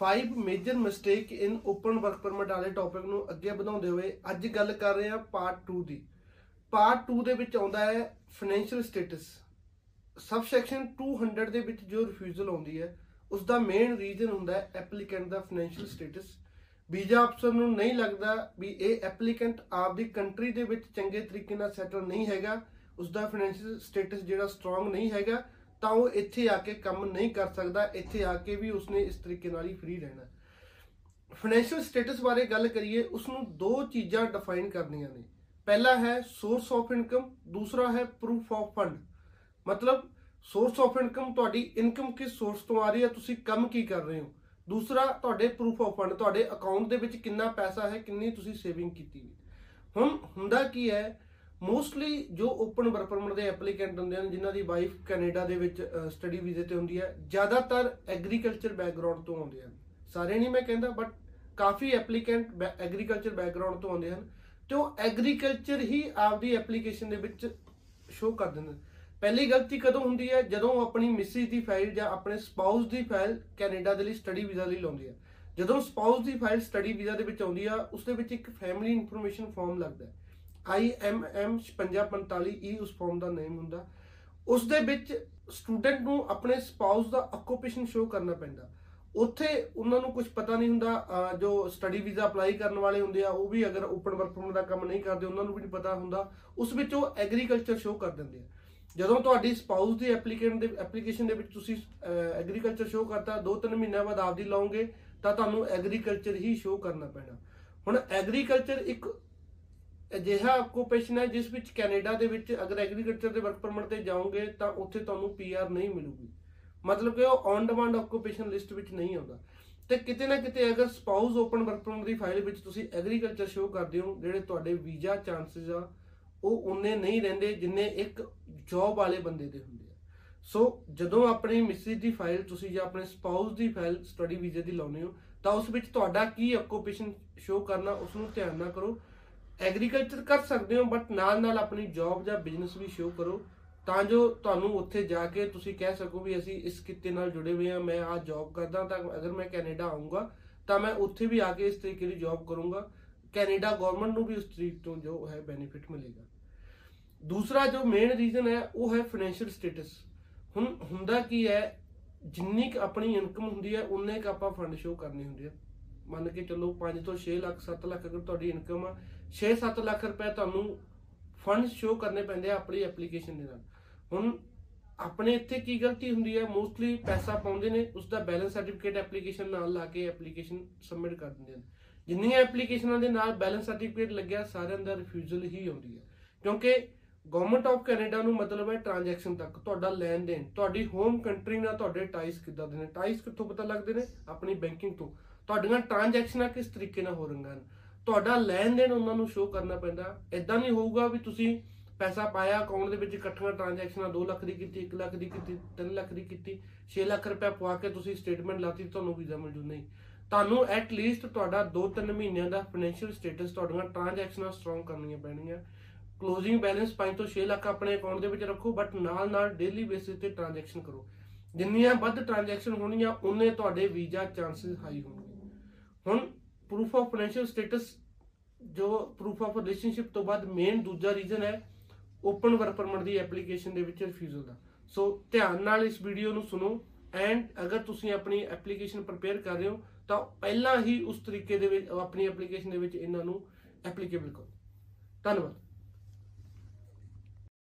5 major mistake in open work permit ਵਾਲੇ topic ਨੂੰ ਅੱਗੇ ਵਧਾਉਂਦੇ ਹੋਏ ਅੱਜ ਗੱਲ ਕਰ ਰਹੇ ਹਾਂ ਪਾਰਟ 2 ਦੀ। ਪਾਰਟ 2 ਦੇ ਵਿੱਚ ਆਉਂਦਾ ਹੈ ਫਾਈਨੈਂਸ਼ੀਅਲ ਸਟੇਟਸ ਸਬ ਸੈਕਸ਼ਨ 200 ਦੇ ਵਿੱਚ ਜੋ ਰਿਫਿਊਜ਼ਲ ਆਉਂਦੀ ਹੈ ਉਸ ਦਾ ਮੇਨ ਰੀਜ਼ਨ ਹੁੰਦਾ ਹੈ ਐਪਲੀਕੈਂਟ ਦਾ ਫਾਈਨੈਂਸ਼ੀਅਲ ਸਟੇਟਸ ਵੀਜ਼ਾ ਅਫਸਰ ਨੂੰ ਨਹੀਂ ਲੱਗਦਾ ਵੀ ਇਹ ਐਪਲੀਕੈਂਟ ਆਪਦੀ ਕੰਟਰੀ ਦੇ ਵਿੱਚ ਚੰਗੇ ਤਰੀਕੇ ਨਾਲ ਸੈਟਲ ਨਹੀਂ ਹੈਗਾ। ਉਸ ਦਾ ਫਾਈਨੈਂਸ਼ੀਅਲ ਸਟੇਟਸ ਜਿਹੜਾ ਸਟਰੋਂਗ ਨਹੀਂ ਹੈਗਾ। ਤਾਂ ਉਹ ਇੱਥੇ ਆ ਕੇ ਕੰਮ ਨਹੀਂ ਕਰ ਸਕਦਾ, ਇੱਥੇ ਆ ਕੇ ਵੀ ਉਸਨੇ ਇਸ ਤਰੀਕੇ ਨਾਲ ਹੀ ਫ੍ਰੀ ਰਹਿਣਾ। ਫਾਈਨੈਂਸ਼ੀਅਲ ਸਟੇਟਸ ਬਾਰੇ ਗੱਲ ਕਰੀਏ ਉਸ ਨੂੰ ਦੋ ਚੀਜ਼ਾਂ ਡਿਫਾਈਨ ਕਰਨੀਆਂ ਨੇ। ਪਹਿਲਾ ਹੈ ਸੋਰਸ ਆਫ ਇਨਕਮ ਦੂਸਰਾ ਹੈ ਪ੍ਰੂਫ ਆਫ ਫੰਡ ਮਤਲਬ ਸੋਰਸ ਆਫ ਇਨਕਮ ਤੁਹਾਡੀ ਇਨਕਮ ਕਿਸ ਸੋਰਸ ਤੋਂ ਆ ਰਹੀ ਹੈ, ਤੁਸੀਂ ਕੰਮ ਕੀ ਕਰ ਰਹੇ ਹੋ? ਦੂਸਰਾ, ਤੁਹਾਡੇ ਪ੍ਰੂਫ ਆਫ ਫੰਡ ਤੁਹਾਡੇ ਅਕਾਊਂਟ ਦੇ ਵਿੱਚ ਕਿੰਨਾ ਪੈਸਾ ਹੈ, ਕਿੰਨੀ ਤੁਸੀਂ ਸੇਵਿੰਗ ਕੀਤੀ ਹੈ। ਹੁਣ ਹੁੰਦਾ ਕੀ ਹੈ ਮੋਸਟਲੀ ਜੋ ਓਪਨ ਵਰਕ ਪਰਮਿਟ ਦੇ ਐਪਲੀਕੈਂਟ ਹੁੰਦੇ ਹਨ, ਜਿਨ੍ਹਾਂ ਦੀ ਵਾਈਫ ਕੈਨੇਡਾ ਦੇ ਵਿੱਚ ਸਟੱਡੀ ਵੀਜ਼ੇ ਤੇ ਹੁੰਦੀ ਹੈ, ਜ਼ਿਆਦਾਤਰ ਐਗਰੀਕਲਚਰ ਬੈਕਗ੍ਰਾਉਂਡ ਤੋਂ ਆਉਂਦੇ ਹਨ। ਸਾਰੇ ਨਹੀਂ ਮੈਂ ਕਹਿੰਦਾ ਬਟ ਕਾਫੀ ਐਪਲੀਕੈਂਟ ਐਗਰੀਕਲਚਰ ਬੈਕਗ੍ਰਾਉਂਡ ਤੋਂ ਆਉਂਦੇ ਹਨ ਤੇ ਉਹ ਐਗਰੀਕਲਚਰ ਹੀ ਆਪਦੀ ਐਪਲੀਕੇਸ਼ਨ ਦੇ ਵਿੱਚ ਸ਼ੋ ਕਰ ਦਿੰਦੇ ਪਹਿਲੀ ਗਲਤੀ ਕਦੋਂ ਹੁੰਦੀ ਹੈ? ਜਦੋਂ ਉਹ ਆਪਣੀ ਮਿਸਿਸ ਦੀ ਫਾਈਲ ਜਾਂ ਆਪਣੇ ਸਪਾਊਸ ਦੀ ਫਾਈਲ ਕੈਨੇਡਾ ਦੇ ਲਈ ਸਟੱਡੀ ਵੀਜ਼ਾ ਲਈ ਲਾਉਂਦੀ ਹੈ। ਜਦੋਂ ਸਪਾਊਸ ਦੀ ਫਾਈਲ ਸਟੱਡੀ ਵੀਜ਼ਾ ਦੇ ਵਿੱਚ ਆਉਂਦੀ ਆ, ਉਸ ਦੇ ਵਿੱਚ ਇੱਕ ਫੈਮਿਲੀ ਇਨਫੋਰਮੇਸ਼ਨ ਫਾਰਮ ਲੱਗਦਾ ਹੈ। IMM 5645 ਈ ਉਸ ਫਾਰਮ ਦਾ ਨੇਮ ਹੁੰਦਾ। ਉਸ ਦੇ ਵਿੱਚ ਸਟੂਡੈਂਟ ਨੂੰ ਆਪਣੇ ਸਪਾਊਸ ਦਾ ਆਕੂਪੇਸ਼ਨ ਸ਼ੋ ਕਰਨਾ ਪੈਂਦਾ। ਉੱਥੇ ਉਹਨਾਂ ਨੂੰ ਕੁਝ ਪਤਾ ਨਹੀਂ ਹੁੰਦਾ ਜੋ ਸਟੱਡੀ ਵੀਜ਼ਾ ਅਪਲਾਈ ਕਰਨ ਵਾਲੇ ਹੁੰਦੇ ਆ, ਉਹ ਵੀ ਅਗਰ ਓਪਨ ਵਰਕ ਪਰਮਿਟ ਦਾ ਕੰਮ ਨਹੀਂ ਕਰਦੇ, ਉਹਨਾਂ ਨੂੰ ਵੀ ਨਹੀਂ ਪਤਾ ਹੁੰਦਾ। ਉਸ ਵਿੱਚ ਉਹ ਐਗਰੀਕਲਚਰ ਸ਼ੋ ਕਰ ਦਿੰਦੇ ਆ। ਜਦੋਂ ਤੁਹਾਡੀ ਸਪਾਊਸ ਦੀ ਐਪਲੀਕੈਂਟ ਦੇ ਐਪਲੀਕੇਸ਼ਨ ਦੇ ਵਿੱਚ ਤੁਸੀਂ ਐਗਰੀਕਲਚਰ ਸ਼ੋ ਕਰਤਾ 2-3 ਮਹੀਨਿਆਂ ਬਾਅਦ ਆਪਦੀ ਲਾਉਂਗੇ ਤਾਂ ਤੁਹਾਨੂੰ ਐਗਰੀਕਲਚਰ ਹੀ ਸ਼ੋ ਕਰਨਾ ਪੈਣਾ। ਹੁਣ ਐਗਰੀਕਲਚਰ ਇੱਕ ਅਜਿਹਾ ਆਕੂਪੇਸ਼ਨ ਹੈ ਜਿਸ ਵਿੱਚ ਕੈਨੇਡਾ ਦੇ ਵਿੱਚ ਅਗਰ ਐਗਰੀਕਲਚਰ ਦੇ ਵਰਕ ਪਰਮਿਟ ਤੇ ਜਾਓਗੇ ਤਾਂ ਉੱਥੇ ਤੁਹਾਨੂੰ ਪੀਆਰ ਨਹੀਂ ਮਿਲੂਗੀ। ਮਤਲਬ ਕਿ ਉਹ ਔਨ ਡਿਮਾਂਡ ਆਕੂਪੇਸ਼ਨ ਲਿਸਟ ਵਿੱਚ ਨਹੀਂ ਆਉਂਦਾ। ਤੇ ਕਿਤੇ ਨਾ ਕਿਤੇ ਅਗਰ ਸਪਾਊਸ ਓਪਨ ਵਰਕ ਪਰਮਿਟ ਦੀ ਫਾਈਲ ਵਿੱਚ ਤੁਸੀਂ ਐਗਰੀਕਲਚਰ ਸ਼ੋ ਕਰਦੇ ਹੋ, ਜਿਹੜੇ ਤੁਹਾਡੇ ਵੀਜ਼ਾ ਚਾਂਸਸ ਆ, ਉਹ ਉਨੇ ਨਹੀਂ ਰਹਿੰਦੇ ਜਿੰਨੇ ਇੱਕ ਜੌਬ ਵਾਲੇ ਬੰਦੇ ਦੇ ਹੁੰਦੇ ਆ। ਸੋ ਜਦੋਂ ਆਪਣੀ ਮਿਸਿਸ ਦੀ ਫਾਈਲ ਤੁਸੀਂ ਜਾਂ ਆਪਣੇ ਸਪਾਊਸ ਦੀ ਫਾਈਲ ਸਟੱਡੀ ਵੀਜ਼ੇ ਦੀ ਲਾਉਨੇ ਹੋ, ਤਾਂ ਉਸ ਵਿੱਚ ਤੁਹਾਡਾ ਕੀ ਆਕੂਪੇਸ਼ਨ ਸ਼ੋ ਕਰਨਾ ਉਸ ਨੂੰ ਧਿਆਨ ਨਾਲ ਕਰੋ। ਐਗਰੀਕਲਚਰ ਕਰ ਸਕਦੇ ਹੋ ਬਟ ਨਾਲ ਨਾਲ ਆਪਣੀ ਜੌਬ ਜਾਂ ਬਿਜ਼ਨਸ ਵੀ ਸ਼ੋ ਕਰੋ, ਤਾਂ ਜੋ ਤੁਹਾਨੂੰ ਉੱਥੇ ਜਾ ਕੇ ਤੁਸੀਂ ਕਹਿ ਸਕੋ ਵੀ ਅਸੀਂ ਇਸ ਕਿੱਤੇ ਨਾਲ ਜੁੜੇ ਹੋਏ ਹਾਂ, ਮੈਂ ਆ ਜੌਬ ਕਰਦਾ, ਤਾਂ ਅਗਰ ਮੈਂ ਕੈਨੇਡਾ ਆਉਂਗਾ ਤਾਂ ਮੈਂ ਉੱਥੇ ਵੀ ਆ ਕੇ ਇਸ ਤਰੀਕੇ ਦੀ ਜੌਬ ਕਰੂੰਗਾ। ਕੈਨੇਡਾ ਗਵਰਨਮੈਂਟ ਨੂੰ ਵੀ ਉਸ ਤਰੀਕ ਤੋਂ ਜੋ ਹੈ ਬੈਨੀਫਿਟ ਮਿਲੇਗਾ। ਦੂਸਰਾ ਜੋ ਮੇਨ ਰੀਜ਼ਨ ਹੈ, ਉਹ ਹੈ ਫਾਈਨੈਂਸ਼ੀਅਲ ਸਟੇਟਸ ਹੁਣ ਹੁੰਦਾ ਕੀ ਹੈ, ਜਿੰਨੀ ਕ ਆਪਣੀ ਇਨਕਮ ਹੁੰਦੀ ਹੈ, ਉਨੇ ਕ ਆਪਾਂ ਫੰਡ ਸ਼ੋ ਕਰਨੇ ਹੁੰਦੇ ਆ ਮੰਨ ਕੇ ਚੱਲੋ 5 ਤੋਂ 6 ਲੱਖ 7 ਲੱਖ ਅਗਰ ਤੁਹਾਡੀ ਇਨਕਮ ਆ 6-7 ਲੱਖ ਰੁਪਏ ਤੁਹਾਨੂੰ ਫੰਡ ਸ਼ੋ ਕਰਨੇ ਪੈਂਦੇ ਆ ਆਪਣੀ ਐਪਲੀਕੇਸ਼ਨ ਦੇ ਨਾਲ। ਹੁਣ ਆਪਣੇ ਇੱਥੇ ਕੀ ਗਲਤੀ ਹੁੰਦੀ ਹੈ ਮੋਸਟਲੀ ਪੈਸਾ ਪਾਉਂਦੇ ਨੇ ਉਸ ਦਾ ਬੈਲੈਂਸ ਸਰਟੀਫਿਕੇਟ ਐਪਲੀਕੇਸ਼ਨ ਨਾਲ ਲਾ ਕੇ ਐਪਲੀਕੇਸ਼ਨ ਸਬਮਿਟ ਕਰ ਦਿੰਦੇ ਨੇ ਜਿੰਨੀਆਂ ਐਪਲੀਕੇਸ਼ਨਾਂ ਦੇ ਨਾਲ ਬੈਲੈਂਸ ਸਰਟੀਫਿਕੇਟ ਲੱਗਿਆ, ਸਾਰਿਆਂ ਦਾ ਰਿਫਿਊਜ਼ਲ ਹੀ ਆਉਂਦੀ ਹੈ ਕਿਉਂਕਿ ਗਵਰਨਮੈਂਟ ਆਫ ਕੈਨੇਡਾ ਨੂੰ ਮਤਲਬ ਹੈ ਟ੍ਰਾਂਜੈਕਸ਼ਨ ਤੱਕ, ਤੁਹਾਡਾ ਲੈਣ ਦੇਣ। ਤੁਹਾਡੀ ਹੋਮ ਕੰਟਰੀ ਨਾਲ ਤੁਹਾਡੇ ਟਾਈਸ ਕਿੱਦਾਂ ਦੇ ਨੇ? ਟਾਈਸ ਕਿੱਥੋਂ ਪਤਾ ਲੱਗਦੇ ਨੇ? ਆਪਣੀ ਬੈਂਕਿੰਗ ਤੋਂ। ਤੁਹਾਡੀਆਂ ਟ੍ਰਾਂਜੈਕਸ਼ਨਾਂ ਕਿਸ ਤਰੀਕੇ ਨਾਲ ਹੋ ਰਹੀਆਂ ਹਨ? ਤੁਹਾਡਾ ਲੈਣ ਦੇਣ ਉਹਨਾਂ ਨੂੰ ਸ਼ੋਅ ਕਰਨਾ ਪੈਂਦਾ। ਐਦਾਂ ਨਹੀਂ ਹੋਊਗਾ ਵੀ ਤੁਸੀਂ ਪੈਸਾ ਪਾਇਆ ਅਕਾਊਂਟ ਦੇ ਵਿੱਚ ਇਕੱਠੀਆਂ ਟ੍ਰਾਂਜੈਕਸ਼ਨਾਂ 2 ਲੱਖ ਦੀ ਕੀਤੀ 1 ਲੱਖ ਦੀ ਕੀਤੀ 3 ਲੱਖ ਦੀ ਕੀਤੀ 6 ਲੱਖ ਰੁਪਏ ਪਵਾ ਕੇ ਤੁਸੀਂ ਸਟੇਟਮੈਂਟ ਲਾਤੀ, ਤੁਹਾਨੂੰ ਵੀਜ਼ਾ ਮਿਲ ਜੂ। ਨਹੀਂ। ਤੁਹਾਨੂੰ ਐਟ ਲੀਸਟ ਤੁਹਾਡਾ 2-3 ਮਹੀਨਿਆਂ ਦਾ ਫਾਈਨੈਂਸ਼ੀਅਲ ਸਟੇਟਸ ਤੁਹਾਡੀਆਂ ਟ੍ਰਾਂਜੈਕਸ਼ਨਾਂ ਸਟਰੋਂਗ ਕਰਨੀਆਂ ਪੈਣਗੀਆਂ। ਕਲੋਜ਼ਿੰਗ ਬੈਲੈਂਸ 5 ਤੋਂ 6 ਲੱਖ ਆਪਣੇ ਅਕਾਊਂਟ ਦੇ ਵਿੱਚ ਰੱਖੋ ਬਟ ਨਾਲ ਨਾਲ ਡੇਲੀ ਬੇਸਿਸ ਤੇ ਟ੍ਰਾਂਜੈਕਸ਼ਨ ਕਰੋ। ਜਿੰਨੀਆਂ ਵੱਧ ਟ੍ਰਾਂਜੈਕਸ਼ਨ ਹੋਣੀਆਂ ਉਨੇ ਤੁਹਾਡੇ ਵੀਜ਼ਾ ਚਾਂਸਸ ਹਾਈ ਹੋਣਗੇ। ਹੁਣ ਪ੍ਰੂਫ ਆਫ ਫਾਈਨੈਂਸ਼ੀਅਲ ਸਟੇਟਸ ਜੋ ਪ੍ਰੂਫ ਆਫ ਰਿਲੇਸ਼ਨਸ਼ਿਪ ਤੋਂ ਬਾਅਦ ਮੇਨ ਦੂਜਾ ਰੀਜ਼ਨ ਹੈ ਓਪਨ ਵਰਕ ਪਰਮਿਟ ਦੀ ਐਪਲੀਕੇਸ਼ਨ ਦੇ ਵਿੱਚ ਰਿਫਿਊਜ਼ਲ ਦਾ। ਸੋ ਧਿਆਨ ਨਾਲ ਇਸ ਵੀਡੀਓ ਨੂੰ ਸੁਣੋ ਐਂਡ ਅਗਰ ਤੁਸੀਂ ਆਪਣੀ ਐਪਲੀਕੇਸ਼ਨ ਪ੍ਰਪੇਅਰ ਕਰ ਰਹੇ ਹੋ, ਤਾਂ ਪਹਿਲਾਂ ਹੀ ਉਸ ਤਰੀਕੇ ਦੇ ਵਿੱਚ, ਆਪਣੀ ਐਪਲੀਕੇਸ਼ਨ ਦੇ ਵਿੱਚ ਇਹਨਾਂ ਨੂੰ ਐਪਲੀਕੇਬਲ ਕਰੋ। ਧੰਨਵਾਦ।